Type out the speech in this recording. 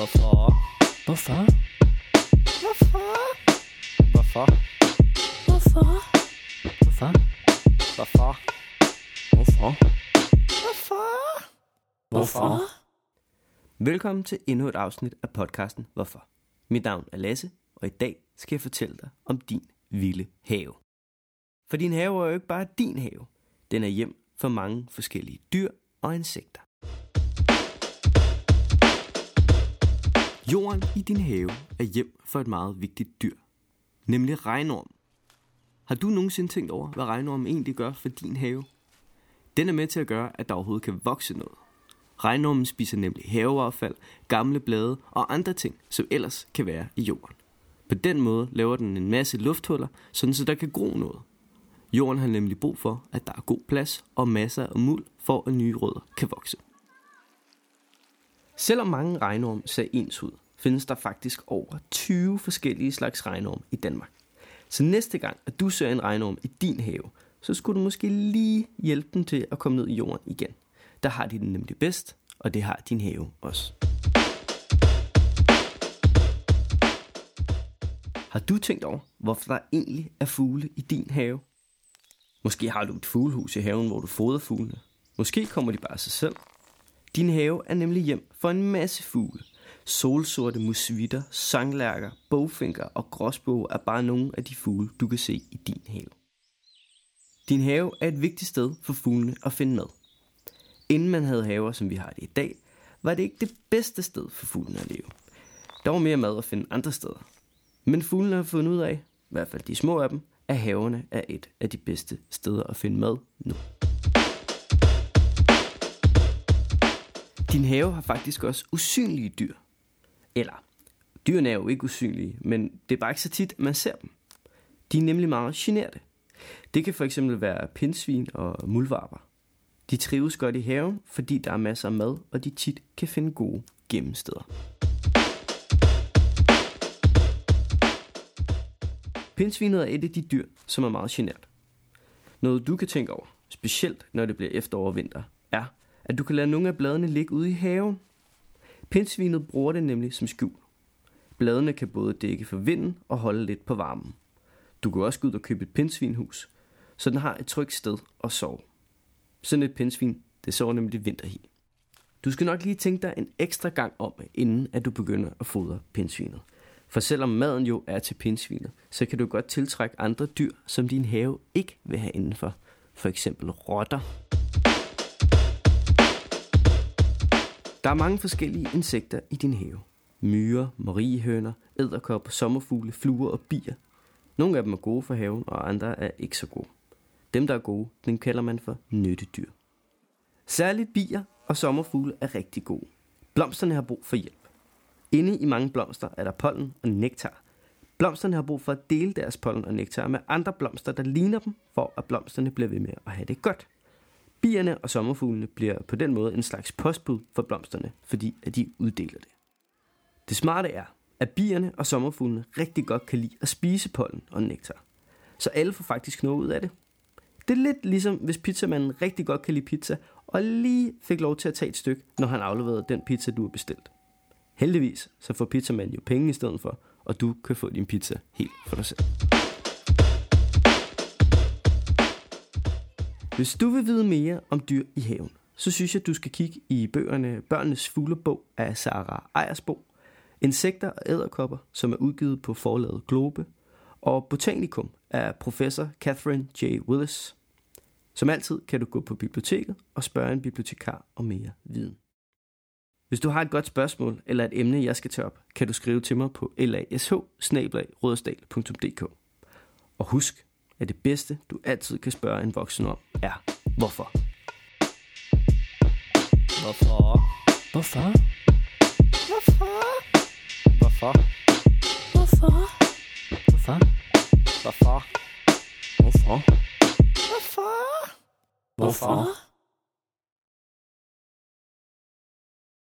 Hvorfor? Hvorfor? Hvorfor? Hvorfor? Hvorfor? Hvorfor? Hvorfor? Hvorfor? Hvorfor? Hvorfor? Velkommen til endnu et afsnit af podcasten Hvorfor? Mit navn er Lasse, og i dag skal jeg fortælle dig om din vilde have. For din have er jo ikke bare din have. Den er hjem for mange forskellige dyr og insekter. Jorden i din have er hjem for et meget vigtigt dyr, nemlig regnorm. Har du nogensinde tænkt over, hvad regnormen egentlig gør for din have? Den er med til at gøre, at der overhovedet kan vokse noget. Regnormen spiser nemlig haveaffald, gamle blade og andre ting, som ellers kan være i jorden. På den måde laver den en masse lufthuller, sådan så der kan gro noget. Jorden har nemlig brug for, at der er god plads og masser af muld, for at nye rødder kan vokse. Selvom mange regnorm ser ens ud, findes der faktisk over 20 forskellige slags regnorm i Danmark. Så næste gang, at du ser en regnorm i din have, så skulle du måske lige hjælpe den til at komme ned i jorden igen. Der har de den nemlig bedst, og det har din have også. Har du tænkt over, hvorfor der egentlig er fugle i din have? Måske har du et fuglehus i haven, hvor du fodrer fuglene. Måske kommer de bare af sig selv. Din have er nemlig hjem for en masse fugle. Solsorte musvitter, sanglærker, bogfinker og gråsbog er bare nogle af de fugle, du kan se i din have. Din have er et vigtigt sted for fuglene at finde mad. Inden man havde haver, som vi har det i dag, var det ikke det bedste sted for fuglene at leve. Der var mere mad at finde andre steder. Men fuglene har fundet ud af, i hvert fald de små af dem, at haverne er et af de bedste steder at finde mad nu. Din have har faktisk også usynlige dyr. Eller, dyrene er jo ikke usynlige, men det er bare ikke så tit, man ser dem. De er nemlig meget generte. Det kan for eksempel være pindsvin og muldvarper. De trives godt i haven, fordi der er masser af mad, og de tit kan finde gode gemmesteder. Pindsvinet er et af de dyr, som er meget genert. Noget du kan tænke over, specielt når det bliver efterår og vinter, at du kan lade nogle af bladene ligge ude i haven. Pindsvinet bruger det nemlig som skjul. Bladene kan både dække for vinden og holde lidt på varmen. Du kan også gå ud og købe et pindsvinhus, så den har et trygt sted at sove. Sådan et pindsvin, det sover nemlig vinterhi. Du skal nok lige tænke dig en ekstra gang om, inden at du begynder at fodre pindsvinet. For selvom maden jo er til pindsvinet, så kan du godt tiltrække andre dyr, som din have ikke vil have indenfor. For eksempel rotter. Der er mange forskellige insekter i din have. Myrer, mariehøner, æderkopper, sommerfugle, fluer og bier. Nogle af dem er gode for haven, og andre er ikke så gode. Dem, der er gode, dem kalder man for nyttedyr. Særligt bier og sommerfugle er rigtig gode. Blomsterne har brug for hjælp. Inde i mange blomster er der pollen og nektar. Blomsterne har brug for at dele deres pollen og nektar med andre blomster, der ligner dem, for at blomsterne bliver ved med at have det godt. Bierne og sommerfuglene bliver på den måde en slags postbud for blomsterne, fordi at de uddeler det. Det smarte er, at bierne og sommerfuglene rigtig godt kan lide at spise pollen og nektar. Så alle får faktisk noget ud af det. Det er lidt ligesom, hvis pizzamanden rigtig godt kan lide pizza, og lige fik lov til at tage et stykke, når han afleverede den pizza, du har bestilt. Heldigvis så får pizzamanden jo penge i stedet for, og du kan få din pizza helt for dig selv. Hvis du vil vide mere om dyr i haven, så synes jeg, du skal kigge i bøgerne Børnenes fuglebog af Sara Ejersbo, Insekter og æderkopper, som er udgivet på forlaget Globe, og Botanikum af professor Catherine J. Willis. Som altid kan du gå på biblioteket og spørge en bibliotekar om mere viden. Hvis du har et godt spørgsmål eller et emne, jeg skal tage op, kan du skrive til mig på lash Og husk, at det bedste, du altid kan spørge en voksen om, er hvorfor? Hvorfor? Hvorfor? Hvorfor? Hvorfor? Hvorfor? Hvorfor? Hvorfor? Hvorfor? Hvorfor? Hvorfor?